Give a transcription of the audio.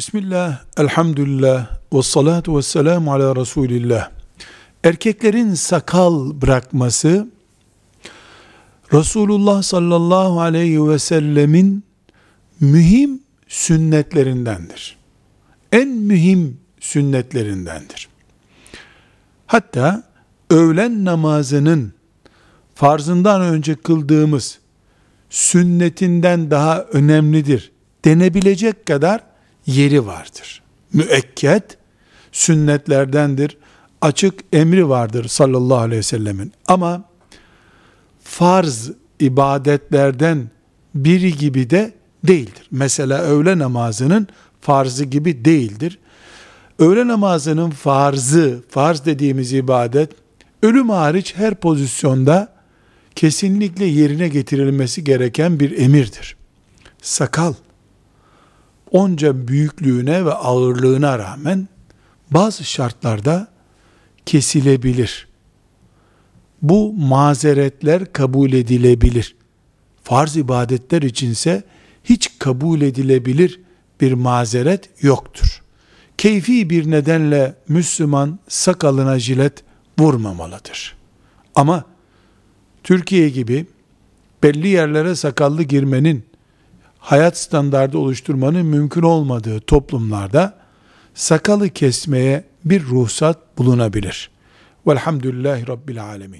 Bismillah, elhamdülillah, ve salatu ve selamu ala Resulillah. Erkeklerin sakal bırakması, Resulullah sallallahu aleyhi ve sellemin mühim sünnetlerindendir. En mühim sünnetlerindendir. Hatta öğlen namazının farzından önce kıldığımız sünnetinden daha önemlidir denebilecek kadar yeri vardır. Müekket sünnetlerdendir. Açık emri vardır sallallahu aleyhi ve sellemin. Ama farz ibadetlerden biri gibi de değildir. Mesela öğle namazının farzı gibi değildir. Öğle namazının farzı, farz dediğimiz ibadet, ölüm hariç her pozisyonda kesinlikle yerine getirilmesi gereken bir emirdir. Sakal, onca büyüklüğüne ve ağırlığına rağmen bazı şartlarda kesilebilir. Bu mazeretler kabul edilebilir. Farz ibadetler içinse hiç kabul edilebilir bir mazeret yoktur. Keyfi bir nedenle Müslüman sakalına jilet vurmamalıdır. Ama Türkiye gibi belli yerlere sakallı girmenin hayat standardı oluşturmanın mümkün olmadığı toplumlarda sakalı kesmeye bir ruhsat bulunabilir. Velhamdülillahi Rabbil Alemin.